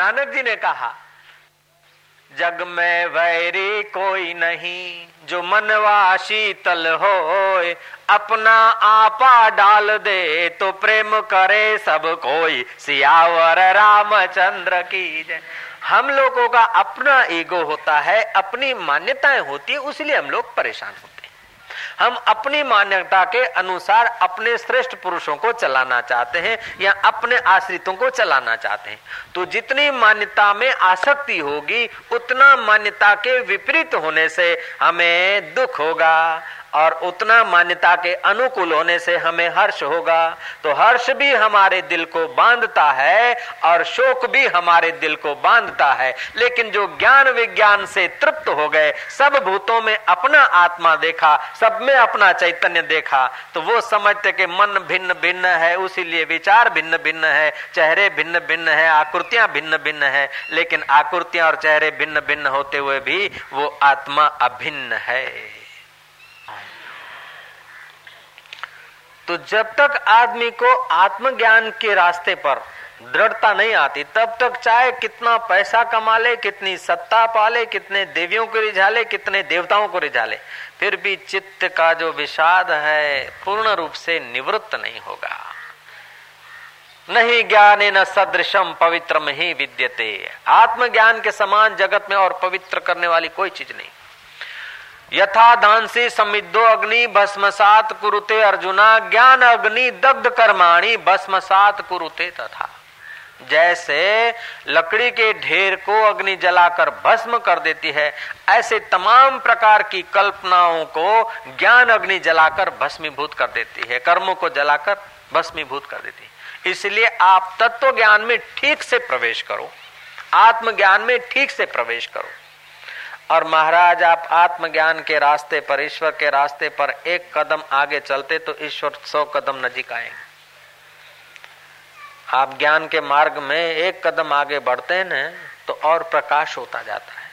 नानक जी ने कहा, जग में वैरी कोई नहीं, जो मनवा शीतल हो अपना आपा डाल दे तो प्रेम करे सब कोई। सियावर रामचंद्र की हम लोगों का अपना ईगो होता है, अपनी मान्यताएँ होती है, उसलिए हम लोग परेशान होते हम अपनी मान्यता के अनुसार अपने श्रेष्ठ पुरुषों को चलाना चाहते हैं या अपने आश्रितों को चलाना चाहते हैं। तो जितनी मान्यता में आसक्ति होगी, उतना मान्यता के विपरीत होने से हमें दुख होगा। और उतना मान्यता के अनुकूल होने से हमें हर्ष होगा। तो हर्ष भी हमारे दिल को बांधता है और शोक भी हमारे दिल को बांधता है। लेकिन जो ज्ञान विज्ञान से तृप्त हो गए, सब भूतों में अपना आत्मा देखा, सब में अपना चैतन्य देखा तो वो समझते कि मन भिन्न भिन्न है, उसीलिए विचार भिन्न भिन्न है, चेहरे भिन्न भिन्न है, आकृतियाँ भिन्न भिन्न है, लेकिन आकृतियाँ और चेहरे भिन्न भिन्न होते हुए भी वो आत्मा अभिन्न है। तो जब तक आदमी को आत्मज्ञान के रास्ते पर दृढ़ता नहीं आती, तब तक चाहे कितना पैसा कमा ले, कितनी सत्ता पाले, कितने देवियों को रिझाले, कितने देवताओं को रिझाले, फिर भी चित्त का जो विषाद है पूर्ण रूप से निवृत्त नहीं होगा। नहीं ज्ञान न सदृशम पवित्र में ही विद्यते। आत्मज्ञान के समान जगत में और पवित्र करने वाली कोई चीज़ नहीं। यथा धांसी समिद्धो अग्नि भस्मसात कुरुते अर्जुना, ज्ञान अग्नि दग्ध कर्माणी भस्मसात कुरुते तथा। जैसे लकड़ी के ढेर को अग्नि जलाकर भस्म कर देती है, ऐसे तमाम प्रकार की कल्पनाओं को ज्ञान अग्नि जलाकर भस्मीभूत कर देती है, कर्मों को जलाकर भस्मीभूत कर देती है। इसलिए आप तत्व ज्ञान में ठीक से प्रवेश करो, आत्मज्ञान में ठीक से प्रवेश करो। और महाराज, आप आत्मज्ञान के रास्ते पर, ईश्वर के रास्ते पर एक कदम आगे चलते तो ईश्वर सौ कदम नजीक आएँगे। आप ज्ञान के मार्ग में एक कदम आगे बढ़ते हैं ना तो और प्रकाश होता जाता है।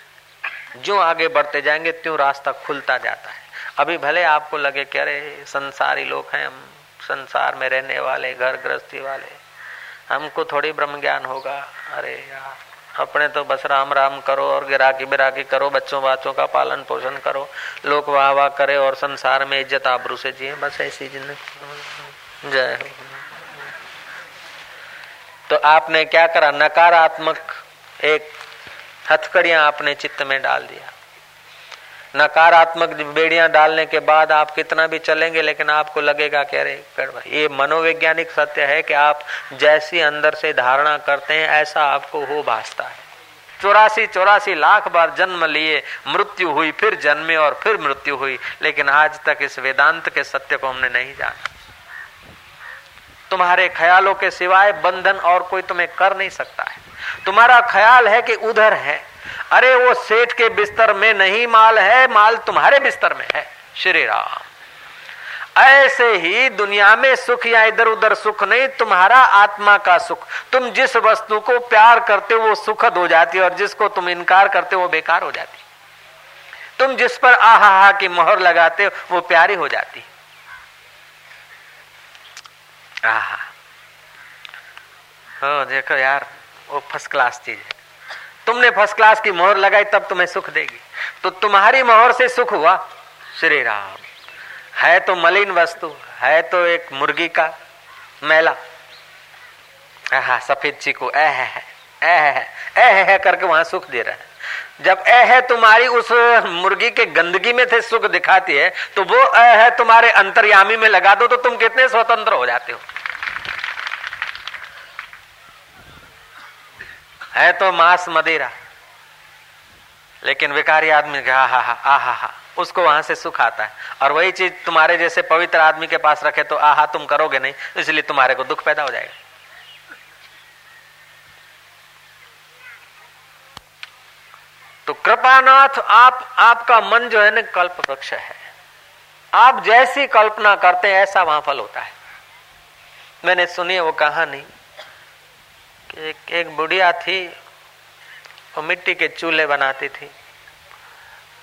जो आगे बढ़ते जाएँगे, त्यों रास्ता खुलता जाता है। अभी भले आपको लगे कि अरे, संसारी लोग हैं हम, संसार में रहने वाले, घर गृहस्थी वाले, हमको थोड़ी ब्रह्म ज्ञान होगा। अरे यार अपने तो बस राम राम करो और गिराकी बिराकी करो, बच्चों बाचों का पालन पोषण करो। लोग वाह वाह करे और संसार में इज़्ज़त आबरू से जिए। बस ऐसी ज़िंदगी। जय तो आपने क्या करा? नकारात्मक एक हथकड़ियाँ आपने चित्त में डाल दिया। नकारात्मक बेड़ियाँ डालने के बाद आप कितना भी चलेंगे, लेकिन आपको लगेगा कि अरे ये मनोवैज्ञानिक सत्य है कि आप जैसी अंदर से धारणा करते हैं, ऐसा आपको हो भासता है। चौरासी चौरासी लाख बार जन्म लिए, मृत्यु हुई, फिर जन्मे और फिर मृत्यु हुई, लेकिन आज तक इस वेदांत के सत्य को हमने नहीं जाना। तुम्हारे ख्यालों के सिवाय बंधन और कोई तुम्हें कर नहीं सकता है। तुम्हारा ख्याल है कि उधर है अरे वो सेठ के बिस्तर में नहीं माल है, माल तुम्हारे बिस्तर में है, श्री राम। ऐसे ही दुनिया में सुख या इधर उधर सुख नहीं, तुम्हारा आत्मा का सुख। तुम जिस वस्तु को प्यार करते हो, वो सुखद हो जाती है, और जिसको तुम इनकार करते हो, वो बेकार हो जाती तुम जिस पर आहा की मोहर लगाते हो, वो प्यारी हो जाती आहा। हो, देखो यार, वो फ़र्स्ट क्लास चीज़ है। तुमने फ़र्स्ट क्लास की मोहर लगाई, तब तुम्हें सुख देगी। तो तुम्हारी मोहर से सुख हुआ? श्री राम है तो मलिन वस्तु, है तो एक मुर्गी का मैला। हा सफ़ेद चीकू, ए, है है है करके वहाँ सुख दे रहा है। जब ए, है तुम्हारी उस मुर्गी के गंदगी में थे सुख दिखाती है तो वो ए, है तुम्हारे अंतर्यामी में लगा दो तो तुम कितने स्वतंत्र हो जाते हो। है तो मांस मदिरा। लेकिन विकारी आदमी का हा हा आ हा हा, उसको वहाँ से सुख आता है। और वही चीज़ तुम्हारे जैसे पवित्र आदमी के पास रखे तो आहा तुम करोगे नहीं, इसलिए तुम्हारे को दुख पैदा हो जाएगा। तो कृपानाथ, आप, आपका मन जो है ना, कल्प वृक्ष है। आप जैसी कल्पना करते हैं, ऐसा वहाँ फल होता है। मैंने सुनी वो कहानी एक एक बुढ़िया थी वो मिट्टी के चूल्हे बनाती थी।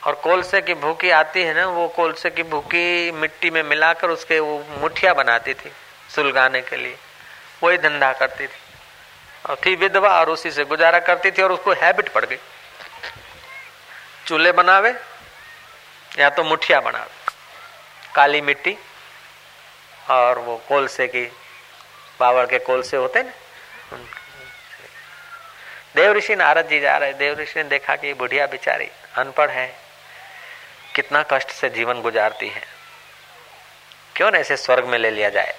और कोलसे की भूखी आती है ना, वो कोलसे की भूखी मिट्टी में मिलाकर उसके वो मुठिया बनाती थी सुलगाने के लिए। वही धंधा करती थी। और थी विधवा और उसी से गुजारा करती थी और उसको हैबिट पड़ गई। चूल्हे बनावे या तो मुठिया बनावे, काली मिट्टी और वो कोलसे की पावर के कोलसे होते ना देव ऋषि नारद जी जा रहे देव ऋषि ने देखा कि बुढ़िया बेचारी अनपढ़ है। कितना कष्ट से जीवन गुजारती है। क्यों ना इसे स्वर्ग में ले लिया जाए?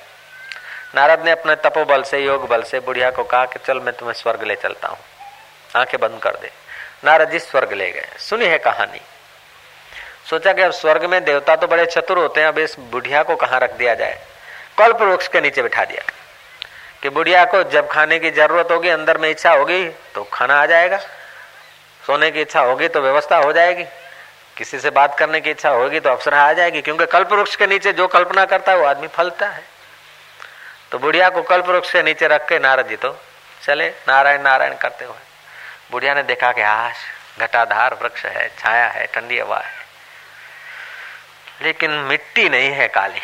नारद ने अपने तपोबल से, योग बल से बुढ़िया को कहा कि चल मैं तुम्हें स्वर्ग ले चलता हूँ। आँखें बंद कर दे। नारद जी स्वर्ग ले गए। सुनी है कहानी? सोचा कि अब स्वर्ग में देवता तो बड़े चतुर होते हैं, अब इस बुढ़िया को कहाँ रख दिया जाए? कल्प वृक्ष के नीचे बिठा दिया। कि बुढ़िया को जब खाने की ज़रूरत होगी, अंदर में इच्छा होगी तो खाना आ जाएगा। सोने की इच्छा होगी तो व्यवस्था हो जाएगी। किसी से बात करने की इच्छा होगी तो अवसर आ जाएगी, क्योंकि कल्प वृक्ष के नीचे जो कल्पना करता है, वो आदमी फलता है। तो बुढ़िया को कल्प वृक्ष के नीचे रख के नारद जी तो चले, नारायण नारायण करते हुए। बुढ़िया ने देखा कि आश, घटाधार वृक्ष है, छाया है, ठंडी हवा है। लेकिन मिट्टी नहीं है काली।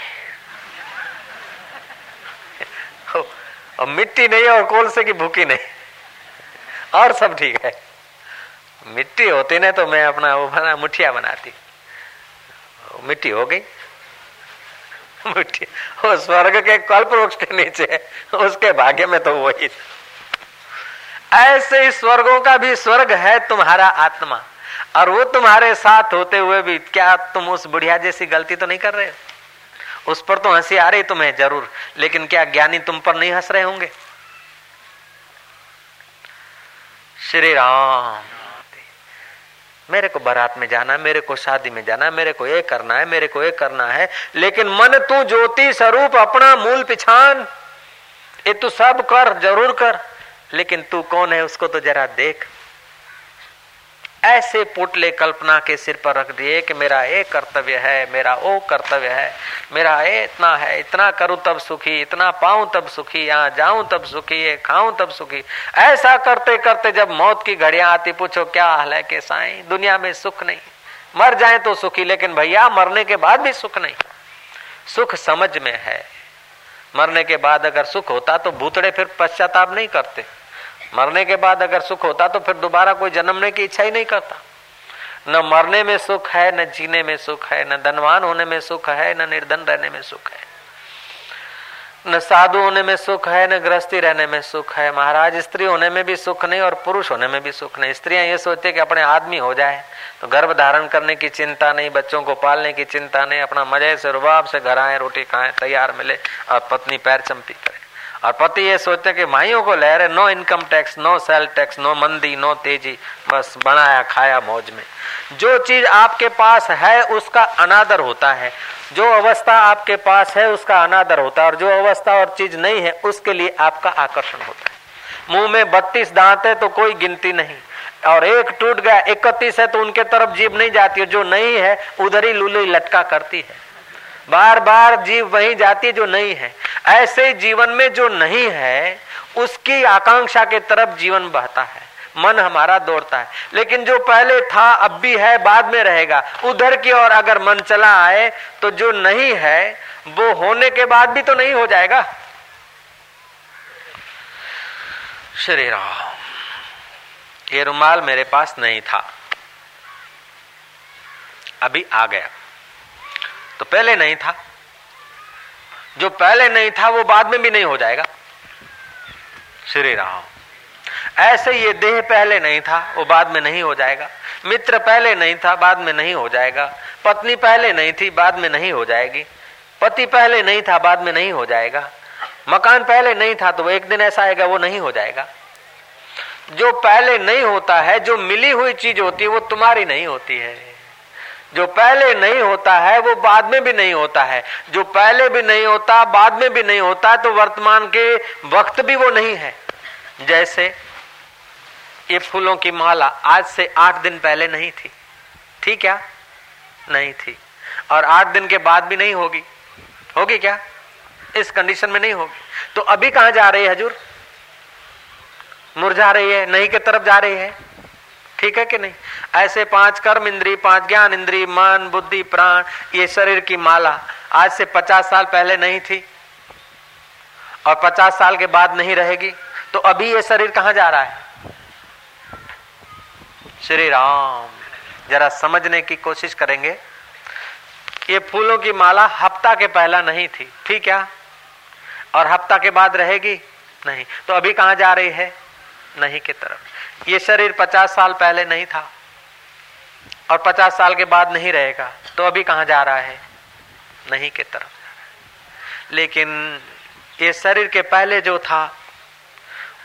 और मिट्टी नहीं है और कोलसे की भूखी नहीं। और सब ठीक है। मिट्टी होती ना तो मैं अपना वो बना, मुठिया बनाती। मिट्टी हो गई। मिट्टी, वो स्वर्ग के कल्प वृक्ष के नीचे उसके भाग्य में तो वही। ऐसे ही स्वर्गों का भी स्वर्ग है तुम्हारा आत्मा। और वो तुम्हारे साथ होते हुए भी क्या तुम उस बुढ़िया जैसी गलती तो नहीं कर रहे उस पर तो हँसी आ रही तुम्हें ज़रूर, लेकिन क्या ज्ञानी तुम पर नहीं हंस रहे होंगे? श्री राम मेरे को बारात में जाना है, मेरे को शादी में जाना है, मेरे को ये करना है, मेरे को ये करना है, लेकिन मन तू ज्योति स्वरूप अपना मूल पिछान। ये तू सब कर, ज़रूर कर, लेकिन तू कौन है उसको तो जरा देख। ऐसे पुटले कल्पना के सिर पर रख दिए कि मेरा ये कर्तव्य है, मेरा वो कर्तव्य है, मेरा ये इतना है, इतना करूँ तब सुखी, इतना पाऊँ तब सुखी, यहाँ जाऊँ तब सुखी, ये खाऊं तब सुखी। ऐसा करते करते जब मौत की घड़ियाँ आती, पूछो क्या हाल है के साई दुनिया में सुख नहीं। मर जाए तो सुखी, लेकिन भैया, मरने के बाद भी सुख नहीं। सुख समझ में है। मरने के बाद अगर सुख होता तो भूतड़े फिर पश्चाताप नहीं करते। मरने के बाद अगर सुख होता तो फिर दोबारा कोई जन्मने की इच्छा ही नहीं करता। न मरने में सुख है, न जीने में सुख है, न धनवान होने में सुख है, न निर्धन रहने में सुख है। न साधु होने में सुख है, न गृहस्थी रहने में सुख है। महाराज, स्त्री होने में भी सुख नहीं और पुरुष होने में भी सुख नहीं। स्त्रियाँ ये सोचते कि अपने आदमी हो जाए तो गर्भ धारण करने की चिंता नहीं, बच्चों को पालने की चिंता नहीं, अपना मज़े से रुबाब से घर आए, रोटी खाएँ, तैयार मिले और पत्नी पैर चंपी करे। और पति ये सोचते हैं कि माइयों को ले रहे no income tax, no sale tax, no मंदी, नो तेज़ी, बस बनाया, खाया मौज में। जो चीज़ आपके पास है, उसका अनादर होता है। जो अवस्था आपके पास है, उसका अनादर होता है। और जो अवस्था और चीज़ नहीं है, उसके लिए आपका आकर्षण होता है। मुँह में बत्तीस दांत है तो कोई गिनती नहीं। और एक टूट गया, इकतीस है तो उनके तरफ़ जीव नहीं जाती है। जो नहीं है, उधर ही लूली लटका करती है। बार बार जीव वही जाती है जो नहीं है। ऐसे जीवन में जो नहीं है, उसकी आकांक्षा के तरफ़ जीवन बहता है। मन हमारा दौड़ता है। लेकिन जो पहले था, अब भी है, बाद में रहेगा। उधर की ओर अगर मन चला आए तो जो नहीं है, वो होने के बाद भी तो नहीं हो जाएगा। श्री राम। ये रुमाल मेरे पास नहीं था। अभी आ गया। तो पहले नहीं था। जो पहले नहीं था, वो बाद में भी नहीं हो जाएगा। श्री राम ऐसे ये देह पहले नहीं था, वो बाद में नहीं हो जाएगा। मित्र पहले नहीं था, बाद में नहीं हो जाएगा। पत्नी पहले नहीं थी, बाद में नहीं हो जाएगी। पति पहले नहीं था, बाद में नहीं हो जाएगा। मकान पहले नहीं था तो वो एक दिन ऐसा आएगा, वो नहीं हो जाएगा। जो पहले नहीं होता है, जो मिली हुई चीज़ होती है, वो तुम्हारी नहीं होती है। जो पहले नहीं होता है, वो बाद में भी नहीं होता है। जो पहले भी नहीं होता, बाद में भी नहीं होता तो वर्तमान के वक्त भी वो नहीं है। जैसे ये फूलों की माला आज से आठ दिन पहले नहीं थी। थी क्या? नहीं थी। और आठ दिन के बाद भी नहीं होगी। होगी क्या? इस कंडीशन में नहीं होगी। तो अभी कहाँ जा रही है, हजूर? मुरझा रही है, नहीं के तरफ़ जा रही है? ठीक है कि नहीं? ऐसे पाँच कर्म इंद्री, पाँच ज्ञान इंद्री, मन, बुद्धि, प्राण, ये शरीर की माला आज से पचास साल पहले नहीं थी और पचास साल के बाद नहीं रहेगी तो अभी ये शरीर कहाँ जा रहा है? श्री राम, जरा समझने की कोशिश करेंगे। ये फूलों की माला हफ़्ता के पहला नहीं थी, ठीक क्या और हफ़्ता के बाद रहेगी? नहीं। तो अभी कहाँ जा रही है? नहीं की तरफ़। ये शरीर पचास साल पहले नहीं था और पचास साल के बाद नहीं रहेगा तो अभी कहाँ जा रहा है? नहीं के तरफ़ लेकिन ये शरीर के पहले जो था,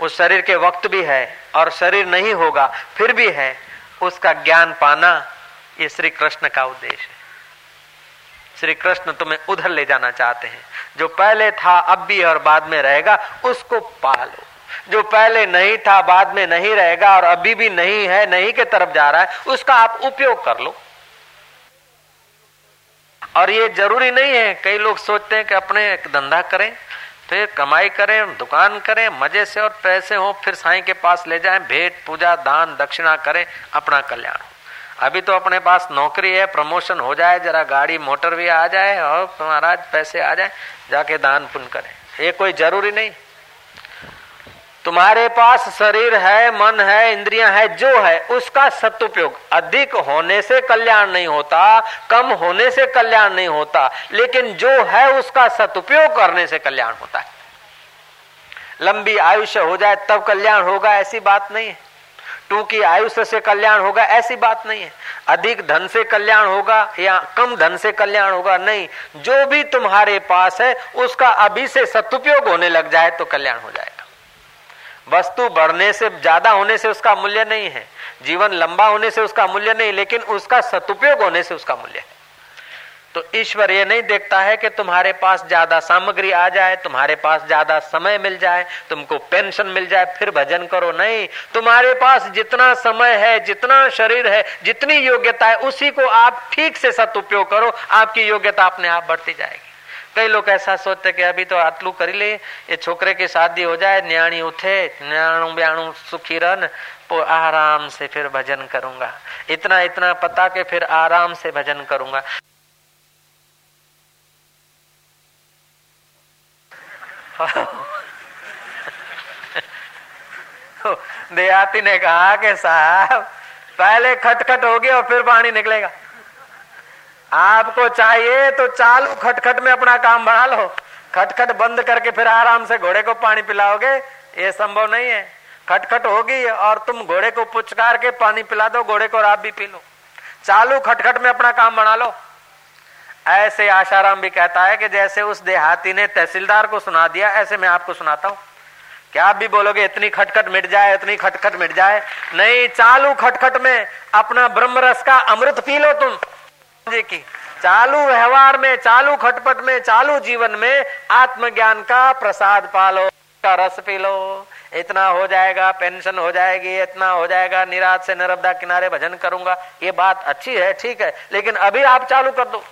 उस शरीर के वक्त भी है और शरीर नहीं होगा, फिर भी है, उसका ज्ञान पाना ये श्री कृष्ण का उद्देश्य है। श्री कृष्ण तुम्हें उधर ले जाना चाहते हैं। जो पहले था, अब भी और बाद में रहेगा, उसको पालो। जो पहले नहीं था, बाद में नहीं रहेगा और अभी भी नहीं है, नहीं के तरफ़ जा रहा है, उसका आप उपयोग कर लो। और ये ज़रूरी नहीं है, कई लोग सोचते हैं कि अपने एक धंधा करें फिर कमाई करें, दुकान करें, मज़े से और पैसे हो, फिर साईं के पास ले जाएँ, भेंट, पूजा, दान, दक्षिणा करें, अपना कल्याण। अभी तो अपने पास नौकरी है, प्रमोशन हो जाए, जरा गाड़ी, मोटर भी आ जाए, और महाराज पैसे आ जाए, जाके दान पुण्य करें। ये कोई ज़रूरी नहीं। तुम्हारे पास शरीर है, मन है, इंद्रियाँ है, जो है, उसका सदुपयोग। अधिक होने से कल्याण नहीं होता, कम होने से कल्याण नहीं होता, लेकिन जो है, उसका सदुपयोग करने से कल्याण होता है। लंबी आयुष्य हो जाए, तब कल्याण होगा, ऐसी बात नहीं है। टूकी आयुष्य से कल्याण होगा, ऐसी बात नहीं है। अधिक धन से कल्याण होगा, या कम धन से कल्याण होगा, नहीं। जो भी तुम्हारे पास है, उसका अभी से सदुपयोग होने लग जाए तो कल्याण हो जाएगा। वस्तु बढ़ने से, ज़्यादा होने से उसका मूल्य नहीं है। जीवन लंबा होने से उसका मूल्य नहीं, लेकिन उसका सदुपयोग होने से उसका मूल्य है। तो ईश्वर ये नहीं देखता है कि तुम्हारे पास ज़्यादा सामग्री आ जाए, तुम्हारे पास ज़्यादा समय मिल जाए, तुमको पेंशन मिल जाए, फिर भजन करो। नहीं, तुम्हारे पास जितना समय है, जितना शरीर है, जितनी योग्यता है उसी को आप ठीक से सदुपयोग करो, आपकी योग्यता अपने आप बढ़ती जाएगी। कई लोग ऐसा सोचते कि अभी तो आटलू कर ले, ये छोकरे की शादी हो जाए, न्याणी उठे, न्याणु ब्याणु सुखी रन तो आराम से फिर भजन करूँगा। इतना इतना पता के फिर आराम से भजन करूँगा। देहाती ने कहा कि साहब, पहले खटखट होगी और फिर पानी निकलेगा। आपको चाहिए तो चालू खटखट में अपना काम बढ़ा लो। खटखट बंद करके फिर आराम से घोड़े को पानी पिलाओगे, ये संभव नहीं है। खटखट होगी और तुम घोड़े को पुचकार के पानी पिला दो, घोड़े को आप भी पी लो। चालू खटखट में अपना काम बना लो। ऐसे आशाराम भी कहता है कि जैसे उस देहाती ने तहसीलदार को सुना दिया, ऐसे मैं आपको सुनाता हूँ। क्या आप भी बोलोगे, इतनी खटखट मिट जाए, इतनी खटखट मिट जाए? नहीं, चालू खटखट में अपना ब्रह्म रस का अमृत पी लो तुम। जी की। चालू व्यवहार में, चालू खटपट में, चालू जीवन में आत्मज्ञान का प्रसाद पालो का रस पी लो। इतना हो जाएगा, पेंशन हो जाएगी, इतना हो जाएगा निराज से नर्मदा किनारे भजन करूँगा। ये बात अच्छी है, ठीक है, लेकिन अभी आप चालू कर दो।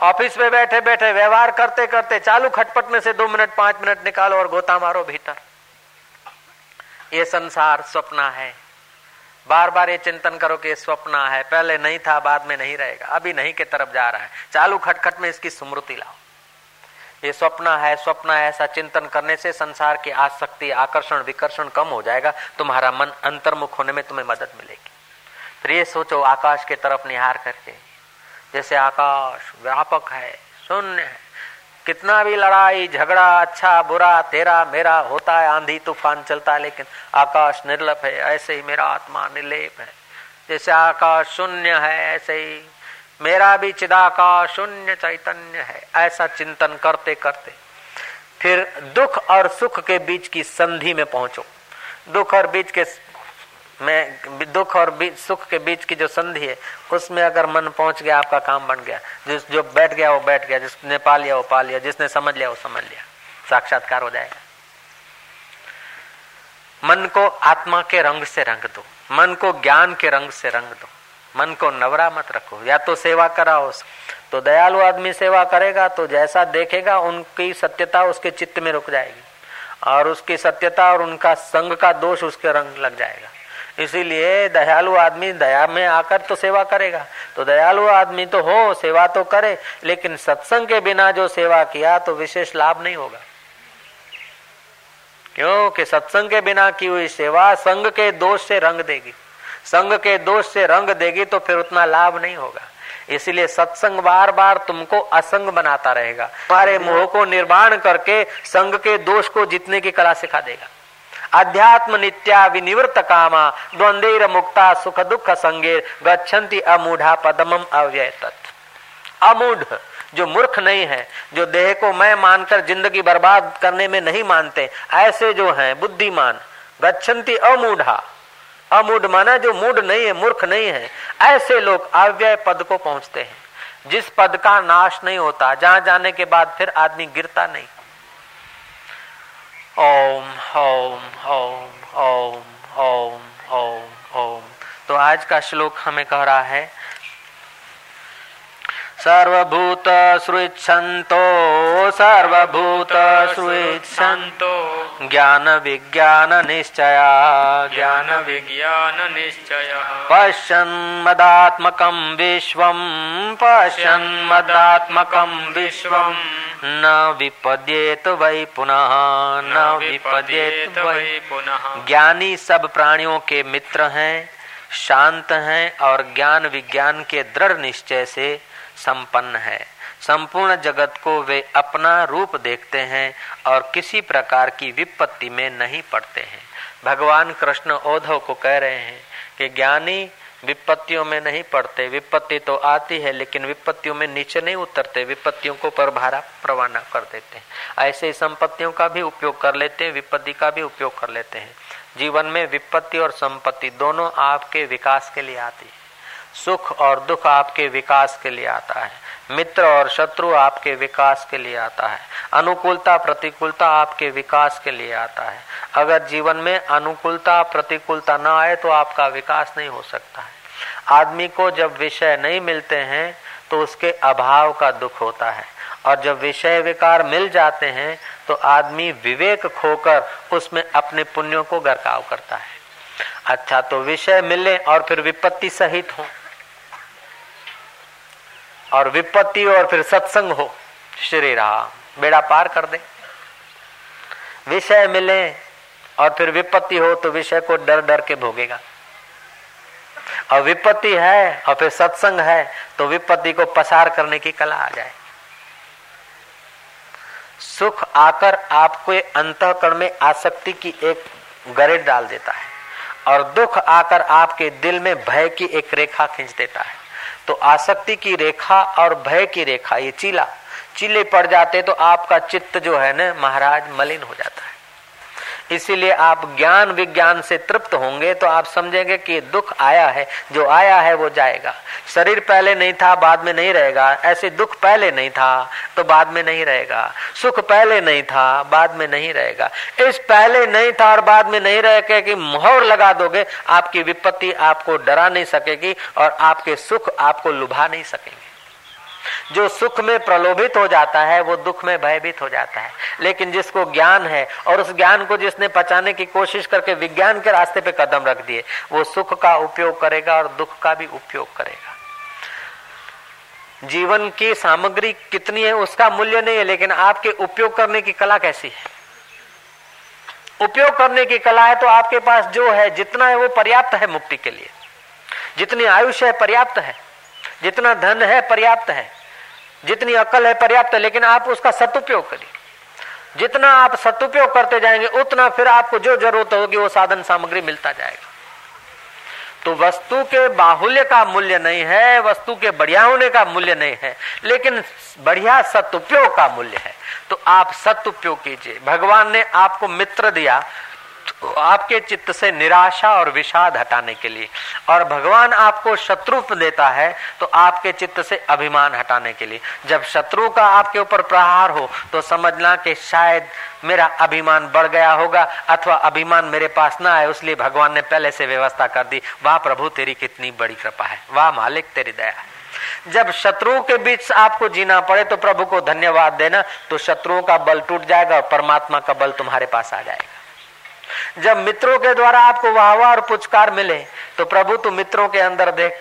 ऑफ़िस में बैठे बैठे व्यवहार करते करते चालू खटपट में से दो मिनट, पाँच मिनट निकालो और गोता मारो भीतर। ये संसार स्वप्न है। बार बार ये चिंतन करो कि स्वप्न है, पहले नहीं था, बाद में नहीं रहेगा, अभी नहीं के तरफ़ जा रहा है। चालू खटखट में इसकी स्मृति लाओ। ये स्वप्न है स्वप्न है, ऐसा चिंतन करने से संसार की आसक्ति, आकर्षण, विकर्षण कम हो जाएगा, तुम्हारा मन अंतर्मुख होने में तुम्हें मदद मिलेगी। फिर ये सोचो, आकाश के तरफ़ निहार करके, जैसे आकाश व्यापक है, शून्य है कितना भी लड़ाई, झगड़ा अच्छा बुरा, तेरा, मेरा, होता है, आंधी तूफ़ान चलता है, लेकिन आकाश निर्लप है, ऐसे ही मेरा आत्मा निर्लेप है। जैसे आकाश शून्य है, ऐसे ही मेरा भी चिदाकाश शून्य चैतन्य है, ऐसा चिंतन करते करते। फिर दुख और सुख के बीच की संधि में पहुंचो। दुख और बीच के में दुख और सुख के बीच की जो संधि है, उसमें अगर मन पहुँच गया, आपका काम बन गया। जिस, जो बैठ गया, वो बैठ गया। जिसने पा लिया, वो पा लिया। जिसने समझ लिया, वो समझ लिया। साक्षात्कार हो जाएगा। मन को आत्मा के रंग से रंग दो। मन को ज्ञान के रंग से रंग दो। मन को नवरा मत रखो। या तो सेवा कराओ तो दयालु आदमी सेवा करेगा तो जैसा देखेगा, उनकी सत्यता उसके चित्त में रुक जाएगी। और उसकी सत्यता और उनका संग का दोष उसके रंग लग जाएगा। इसीलिए दयालु आदमी दया में आकर तो सेवा करेगा। तो दयालु आदमी तो हो, सेवा तो करे, लेकिन सत्संग के बिना जो सेवा किया तो विशेष लाभ नहीं होगा। क्यों कि सत्संग के बिना की हुई सेवा संग के दोष से रंग देगी। संग के दोष से रंग देगी तो फिर उतना लाभ नहीं होगा। इसलिए सत्संग बार बार तुमको असंग बनाता रहेगा। तुम्हारे मोह को निर्माण करके संग के दोष को जीतने की कला सिखा देगा। अध्यात्म नित्या विनिवृत कामा द्वंदेर मुक्ता सुख दुख संगे गच्छन्ति अमूढ़ा पदमम अव्यय अमूढ़, जो मूर्ख नहीं है, जो देह को मैं मानकर ज़िंदगी बर्बाद करने में नहीं मानते, ऐसे जो हैं, बुद्धिमान, गच्छन्ति अमूढ़ा। अमूढ़ माना जो मूड नहीं है, मूर्ख नहीं है, ऐसे लोग अव्यय पद को पहुँचते हैं। जिस पद का नाश नहीं होता, जहाँ जाने के बाद फिर आदमी गिरता नहीं। ओम ओम ओम ओम ओम ओम ओम। तो आज का श्लोक हमें कह रहा है सर्वभूत सर्वभूत स्रुच्छन्तो ज्ञान विज्ञान निश्चय ज्ञान विज्ञान निश्चय पश्यन् मदात्मकं विश्वं पश्यन् मदात्मकं विश्वं। न विपद्येत वै पुनः न विपद्येत वै पुनः। ज्ञानी सब प्राणियों के मित्र हैं शांत हैं और ज्ञान विज्ञान के दृढ़ निश्चय से संपन्न है। संपूर्ण जगत को वे अपना रूप देखते हैं और किसी प्रकार की विपत्ति में नहीं पड़ते हैं। भगवान कृष्ण औधव को कह रहे हैं कि ज्ञानी विपत्तियों में नहीं पड़ते। विपत्ति तो आती है, लेकिन विपत्तियों में नीचे नहीं उतरते। विपत्तियों को पर भारा रवाना कर देते हैं। ऐसे ही संपत्तियों का भी उपयोग कर लेते हैं, विपत्ति का भी उपयोग कर लेते हैं। जीवन में विपत्ति और संपत्ति दोनों आपके विकास के लिए आती है। सुख और दुख आपके विकास के लिए आता है। मित्र और शत्रु आपके विकास के लिए आता है। अनुकूलता, प्रतिकूलता आपके विकास के लिए आता है। अगर जीवन में अनुकूलता, प्रतिकूलता न आए तो आपका विकास नहीं हो सकता है। आदमी को जब विषय नहीं मिलते हैं तो उसके अभाव का दुख होता है। और जब विषय विकार मिल जाते हैं तो आदमी विवेक खोकर उसमें अपने पुण्यों को गरकाव करता है। अच्छा तो विषय मिले और फिर विपत्ति सहित हो। और विपत्ति और फिर सत्संग हो। श्री राम, बेड़ा पार कर दे। विषय मिले और फिर विपत्ति हो तो विषय को डर डर के भोगेगा। और विपत्ति है और फिर सत्संग है तो विपत्ति को पसार करने की कला आ जाए। सुख आकर आपको अंतकरण में आसक्ति की एक गरेट डाल देता है और दुख आकर आपके दिल में भय की एक रेखा खींच देता है। तो आसक्ति की रेखा और भय की रेखा, ये चीला। चीले पड़ जाते तो आपका चित्त जो है ना, महाराज, मलिन हो जाता है। इसीलिए आप ज्ञान विज्ञान से तृप्त होंगे तो आप समझेंगे कि दुख आया है, जो आया है वो जाएगा। शरीर पहले नहीं था, बाद में नहीं रहेगा। ऐसे दुख पहले नहीं था तो बाद में नहीं रहेगा। सुख पहले नहीं था, बाद में नहीं रहेगा। इस पहले नहीं था और बाद में नहीं रहेगा कि मोहर लगा दोगे, आपकी विपत्ति आपको डरा नहीं सकेगी और आपके सुख आपको लुभा नहीं सकेंगे। जो सुख में प्रलोभित हो जाता है, वो दुख में भयभीत हो जाता है। लेकिन जिसको ज्ञान है, और उस ज्ञान को जिसने पचाने की कोशिश करके विज्ञान के रास्ते पे कदम रख दिए, वो सुख का उपयोग करेगा और दुख का भी उपयोग करेगा। जीवन की सामग्री कितनी है, उसका मूल्य नहीं है, लेकिन आपके उपयोग करने की कला कैसी है? उपयोग करने की कला है तो आपके पास जो है, जितना है वो पर्याप्त है मुक्ति के लिए। जितनी आयुष्य है, पर्याप्त है। जितना धन है, पर्याप्त है। जितनी अकल है पर्याप्त है, लेकिन आप उसका सदुपयोग करिए। जितना आप सदुपयोग करते जाएँगे, उतना फिर आपको जो ज़रूरत होगी, वो साधन सामग्री मिलता जाएगा। तो वस्तु के बाहुल्य का मूल्य नहीं है, वस्तु के बढ़िया होने का मूल्य नहीं है, लेकिन बढ़िया सदुपयोग का मूल्य है। तो आप सदुपयोग कीजिए। भगवान ने आपको मित्र दिया आपके चित्त से निराशा और विषाद हटाने के लिए। और भगवान आपको शत्रु देता है तो आपके चित्त से अभिमान हटाने के लिए। जब शत्रु का आपके ऊपर प्रहार हो तो समझना कि शायद मेरा अभिमान बढ़ गया होगा, अथवा अभिमान मेरे पास ना आए, उसलिए भगवान ने पहले से व्यवस्था कर दी, वाह प्रभु, तेरी कितनी बड़ी कृपा है। वाह मालिक, तेरी दया है। जब शत्रुओं के बीच आपको जीना पड़े तो प्रभु को धन्यवाद देना तो शत्रुओं का बल टूट जाएगा और परमात्मा का बल तुम्हारे पास आ जाएगा। जब मित्रों के द्वारा आपको वाहवा और पुचकार मिले तो प्रभु तुम मित्रों के अंदर देख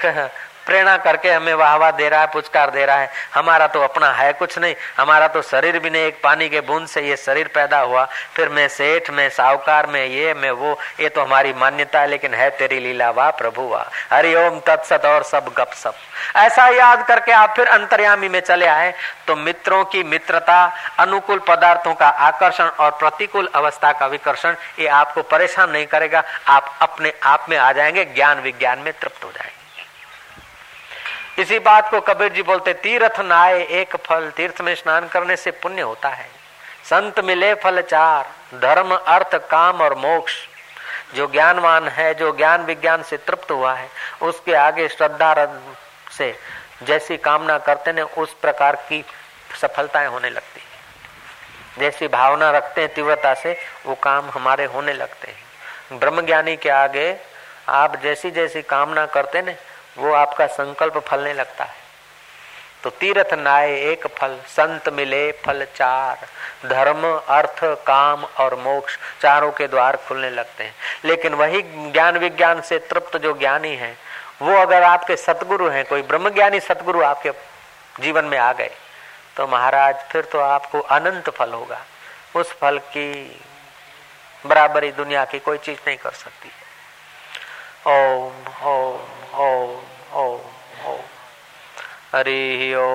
प्रेरणा करके हमें वाहवा दे रहा है, पुचकार दे रहा है। हमारा तो अपना है कुछ नहीं। हमारा तो शरीर भी नहीं। एक पानी के बूंद से ये शरीर पैदा हुआ। फिर मैं सेठ, में साहूकार, में ये, मैं वो, ये तो हमारी मान्यता है, लेकिन है तेरी लीला वाह प्रभु वाह हरिओम तत्सत और सब गप सब ऐसा याद करके आप फिर अंतर्यामी में चले आए। तो मित्रों की मित्रता, अनुकूल पदार्थों का आकर्षण और प्रतिकूल अवस्था का विकर्षण, ये आपको परेशान नहीं करेगा। आप अपने आप में आ जाएँगे, ज्ञान विज्ञान में तृप्त हो जाएँगे। इसी बात को कबीर जी बोलते, तीर्थ नाए एक फल तीर्थ में स्नान करने से पुण्य होता है। संत मिले फल चार, धर्म, अर्थ, काम और मोक्ष। जो ज्ञानवान है, जो ज्ञान विज्ञान से तृप्त हुआ है, उसके आगे श्रद्धा से जैसी कामना करते ने उस प्रकार की सफलताएँ होने लगती है। जैसी भावना रखते हैं तीव्रता से, वो काम हमारे होने लगते हैं। ब्रह्म ज्ञानी के आगे आप जैसी जैसी कामना करते ने वो आपका संकल्प फलने लगता है। तो तीर्थ नाय एक फल, संत मिले फल चार। धर्म, अर्थ, काम और मोक्ष चारों के द्वार खुलने लगते हैं। लेकिन वही ज्ञान विज्ञान से तृप्त जो ज्ञानी है, वो अगर आपके सतगुरु हैं, कोई ब्रह्म ज्ञानी सतगुरु आपके जीवन में आ गए तो महाराज फिर तो आपको अनंत फल होगा। उस फल की बराबरी दुनिया की कोई चीज़ नहीं कर सकती। ओम ओम। ओम हरि ओ।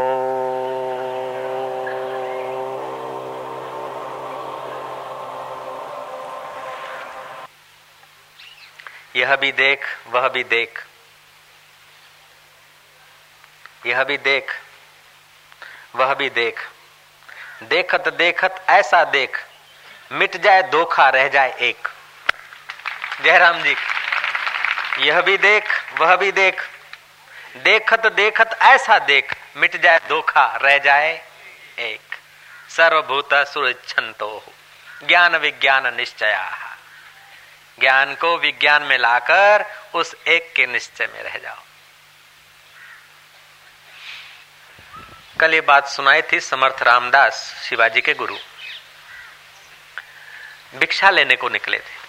यह भी देख, वह भी देख। यह भी देख, वह भी देख। देखत देखत ऐसा देख, मिट जाए धोखा रह जाए एक। जयराम जी। यह भी देख, वह भी देख। देखत देखत ऐसा देख, मिट जाए, धोखा रह जाए एक। सर्वभूत सुरक्षंतो ज्ञान विज्ञान निश्चय। ज्ञान को विज्ञान में लाकर उस एक के निश्चय में रह जाओ। कल ये बात सुनाई थी समर्थ रामदास शिवाजी के गुरु। भिक्षा लेने को निकले थे।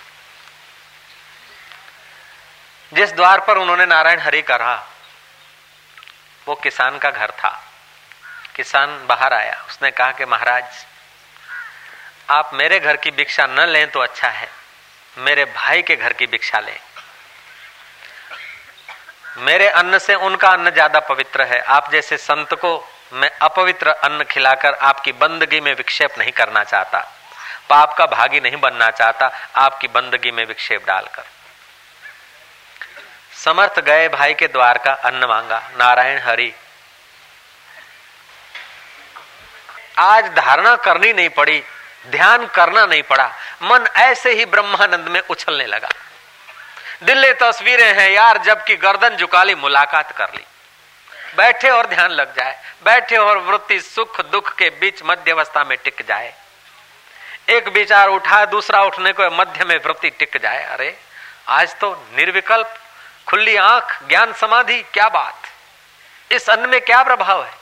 जिस द्वार पर उन्होंने नारायण हरि कहा वो किसान का घर था। किसान बाहर आया। उसने कहा कि महाराज, आप मेरे घर की भिक्षा न लें तो अच्छा है। मेरे भाई के घर की भिक्षा लें। मेरे अन्न से उनका अन्न ज़्यादा पवित्र है। आप जैसे संत को मैं अपवित्र अन्न खिलाकर आपकी बंदगी में विक्षेप नहीं करना चाहता। पाप का भागी नहीं बनना चाहता। आपकी बंदगी में विक्षेप डालकर। समर्थ गए भाई के द्वार का अन्न मांगा। नारायण हरि। आज धारणा करनी नहीं पड़ी, ध्यान करना नहीं पड़ा। मन ऐसे ही ब्रह्मानंद में उछलने लगा। दिल्ली तस्वीरें हैं यार, जबकि गर्दन झुका ली मुलाकात कर ली। बैठे और ध्यान लग जाए। बैठे और वृत्ति सुख दुख के बीच मध्यवस्था में टिक जाए। एक विचार उठा, दूसरा उठने को मध्य में वृत्ति टिक जाए। अरे, आज तो निर्विकल्प खुली आँख ज्ञान समाधि क्या बात? इस अन्न में क्या प्रभाव है?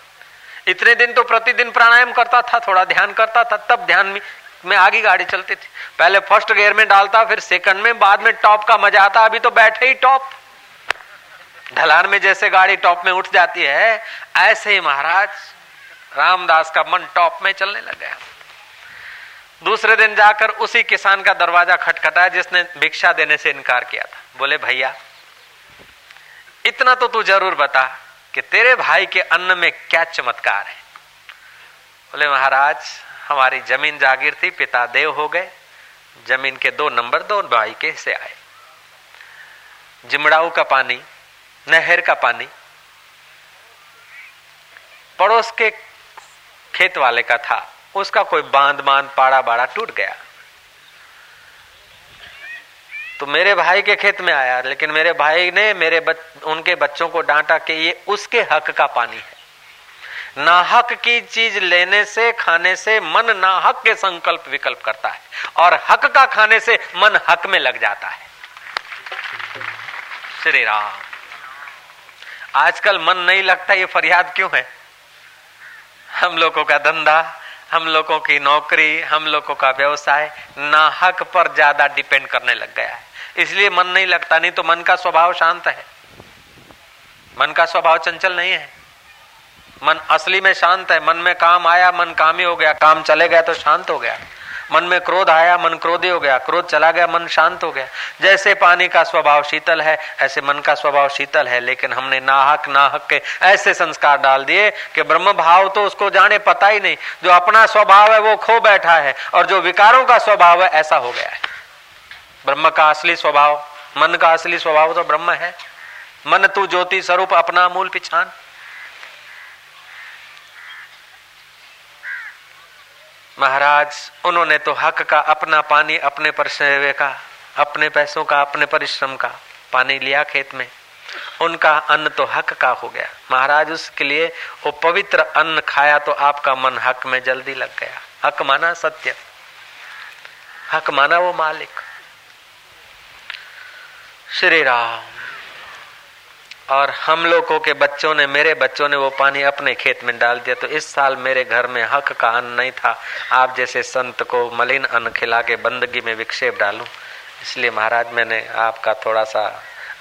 इतने दिन तो प्रतिदिन प्राणायाम करता था थोड़ा ध्यान करता था तब ध्यान में, में आगे गाड़ी चलती थी। पहले फ़र्स्ट गियर में डालता फिर सेकंड में बाद में टॉप का मज़ा आता अभी तो बैठे ही टॉप ढलान में जैसे गाड़ी टॉप में उठ जाती है ऐसे ही महाराज रामदास का मन टॉप में चलने लग गया। दूसरे दिन जाकर उसी किसान का दरवाज़ा खटखटाया जिसने भिक्षा देने से इनकार किया था। बोले भैया इतना तो तू ज़रूर बता कि तेरे भाई के अन्न में क्या चमत्कार है। बोले, महाराज, हमारी ज़मीन जागीर थी, पिता देव हो गए। ज़मीन के दो नंबर दो भाई के से आए। जिमड़ाऊ का पानी, नहर का पानी, पड़ोस के खेत वाले का था। उसका कोई बाँध बाँध पाड़ा बाड़ा टूट गया। तो मेरे भाई के खेत में आया लेकिन मेरे भाई ने मेरे बच, उनके बच्चों को डांटा कि ये उसके हक का पानी है। नाहक की चीज़ लेने से खाने से मन नाहक के संकल्प विकल्प करता है और हक का खाने से मन हक में लग जाता है। श्री राम। आजकल मन नहीं लगता ये फरियाद क्यों है? हम लोगों का धंधा हम लोगों की नौकरी हम लोगों का व्यवसाय नाहक पर ज़्यादा डिपेंड करने लग गया है। इसलिए मन नहीं लगता, नहीं तो मन का स्वभाव शांत है। मन का स्वभाव चंचल नहीं है। मन असली में शांत है, मन में काम आया, मन कामी हो गया, काम चले गया तो शांत हो गया। मन में क्रोध आया, मन क्रोधी हो गया, क्रोध चला गया, मन शांत हो गया। जैसे पानी का स्वभाव शीतल है, ऐसे मन का स्वभाव शीतल है, लेकिन हमने नाहक नाहक के ऐसे संस्कार डाल दिए कि ब्रह्म भाव तो उसको जाने, पता ही नहीं। जो अपना स्वभाव है, वो खो बैठा है, और जो विकारों का स्वभाव है, ऐसा हो गया है। ब्रह्म का असली स्वभाव। मन का असली स्वभाव तो ब्रह्म है। मन तू ज्योति स्वरूप अपना मूल पिछान। महाराज, उन्होंने तो हक का अपना पानी अपने परसेवे का, अपने पैसों का, अपने परिश्रम का पानी लिया खेत में। उनका अन्न तो हक का हो गया। महाराज, उसके लिए वो पवित्र अन्न खाया तो आपका मन हक में जल्दी लग गया। हक माना सत्य। हक माना वो मालिक। श्री राम। और हम लोगों के बच्चों ने, मेरे बच्चों ने वो पानी अपने खेत में डाल दिया तो इस साल मेरे घर में हक का अन्न नहीं था। आप जैसे संत को मलिन अन्न खिला के बंदगी में विक्षेप डालूं, इसलिए महाराज मैंने आपका थोड़ा सा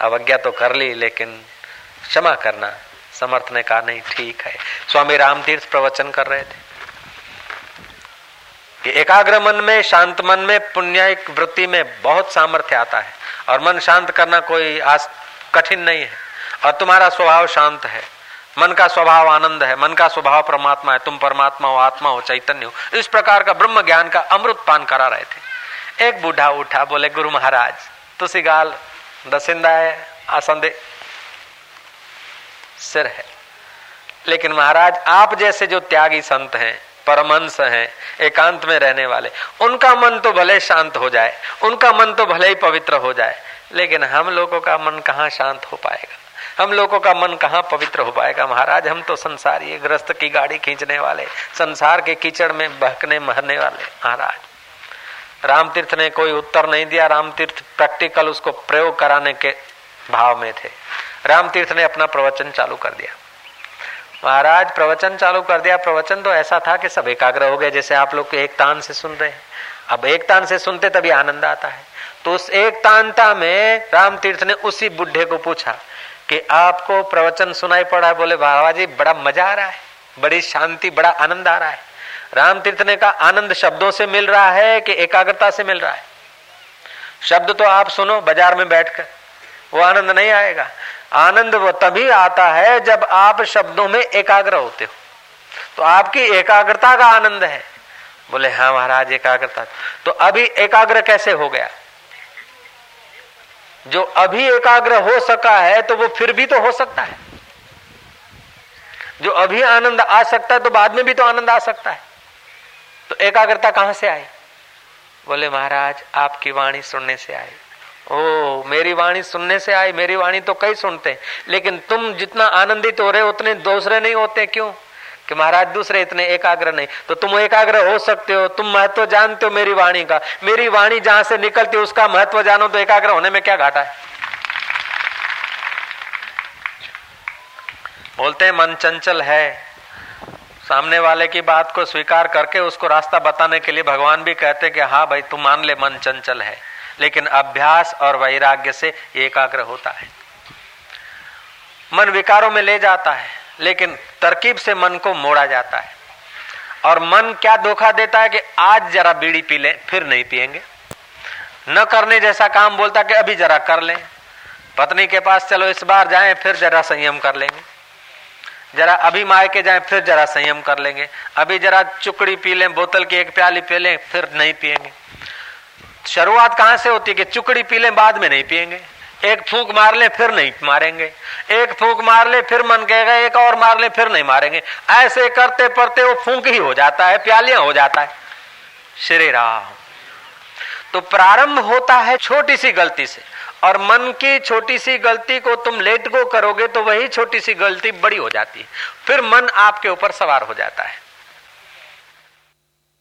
अवज्ञा तो कर ली, लेकिन क्षमा करना समर्थ ने कहा, नहीं, ठीक है। स्वामी राम तीर्थ प्रवचन कर रहे थे। कि एकाग्र मन में, शांत मन में पुण्य वृत्ति में बहुत सामर्थ्य आता है। और मन शांत करना कोई आज कठिन नहीं है। और तुम्हारा स्वभाव शांत है। मन का स्वभाव आनंद है। मन का स्वभाव परमात्मा है। तुम परमात्मा हो, आत्मा हो, चैतन्य हो। इस प्रकार का ब्रह्म ज्ञान का अमृत पान करा रहे थे। एक बूढ़ा उठा, बोले, गुरु महाराज, तुसी गाल दसिंदा है आसंदे सिर है। लेकिन महाराज, आप जैसे जो त्यागी संत हैं परमंश हैं, एकांत में रहने वाले। उनका मन तो भले शांत हो जाए, उनका मन तो भले ही पवित्र हो जाए, लेकिन हम लोगों का मन कहाँ शांत हो पाएगा? हम लोगों का मन कहाँ पवित्र हो पाएगा? महाराज, हम तो संसारी ग्रस्त की गाड़ी खींचने वाले, संसार के कीचड़ में बहकने मरने वाले, महाराज। राम तीर्थ ने कोई उत्तर नहीं दिया। राम तीर्थ प्रैक्टिकल उसको प्रयोग कराने के भाव में थे। राम तीर्थ ने अपना प्रवचन चालू कर दिया। महाराज, प्रवचन चालू कर दिया। प्रवचन तो ऐसा था कि सब एकाग्र हो गए, जैसे आप लोग एक तान से सुन रहे हैं। अब एक तान से सुनते तभी आनंद आता है। तो उस एक तानता में राम तीर्थ ने उसी बुढ़े को पूछा कि आपको प्रवचन सुनाई पड़ा? बोले, बाबा जी, बड़ा मज़ा आ रहा है। बड़ी शांति, बड़ा आनंद आ रहा है। राम तीर्थ ने कहा, आनंद शब्दों से मिल रहा है कि एकाग्रता से मिल रहा है? शब्द तो आप सुनो, बाज़ार में बैठकर। वो आनंद नहीं आएगा। आनंद वो तभी आता है जब आप शब्दों में एकाग्र होते हो। तो आपकी एकाग्रता का आनंद है। बोले हाँ महाराज, एकाग्रता। तो अभी एकाग्र कैसे हो गया? जो अभी एकाग्र हो सका है तो वो फिर भी तो हो सकता है। जो अभी आनंद आ सकता है तो बाद में भी तो आनंद आ सकता है। तो एकाग्रता कहाँ से आई? बोले, महाराज, आपकी वाणी सुनने से आई। ओ, मेरी वाणी सुनने से आई, मेरी वाणी तो कई सुनते हैं। लेकिन तुम जितना आनंदित हो रहे हो, उतने दूसरे नहीं होते, क्यों? कि महाराज, दूसरे इतने एकाग्र नहीं। तो तुम एकाग्र हो सकते हो, तुम महत्व जानते हो मेरी वाणी का। मेरी वाणी जहाँ से निकलती है, उसका महत्व जानो तो एकाग्र होने में क्या घाटा है? बोलते हैं, मन चंचल है। सामने वाले की बात को स्वीकार करके उसको रास्ता बताने के लिए भगवान भी कहते कि हाँ भाई, तू मान ले, मन चंचल है। लेकिन अभ्यास और वैराग्य से एकाग्र होता है। मन विकारों में ले जाता है, लेकिन तरकीब से मन को मोड़ा जाता है। और मन क्या धोखा देता है कि आज जरा बीड़ी पी लें, फिर नहीं पिएँगे न करने जैसा काम बोलता कि अभी जरा कर लें। पत्नी के पास चलो, इस बार जाएँ, फिर जरा संयम कर लेंगे। जरा अभी माए के जाएँ, फिर जरा संयम कर लेंगे। अभी जरा चुकड़ी पी लें, बोतल की एक प्याली पी लें, फिर नहीं पिएँगे शुरुआत कहाँ से होती है कि चुकड़ी पी लें बाद में नहीं पिएँगे एक फूक मार ले, फिर नहीं मारेंगे। एक फूक मार ले, फिर मन कहेगा, एक और मार ले, फिर नहीं मारेंगे। ऐसे करते पड़ते वो फूक ही हो जाता है, प्यालियाँ हो जाता है। श्री राम। तो प्रारंभ होता है छोटी सी गलती से, और मन की छोटी सी गलती को तुम लेट गो करोगे तो वही छोटी सी गलती बड़ी हो जाती है। फिर मन आपके ऊपर सवार हो जाता है।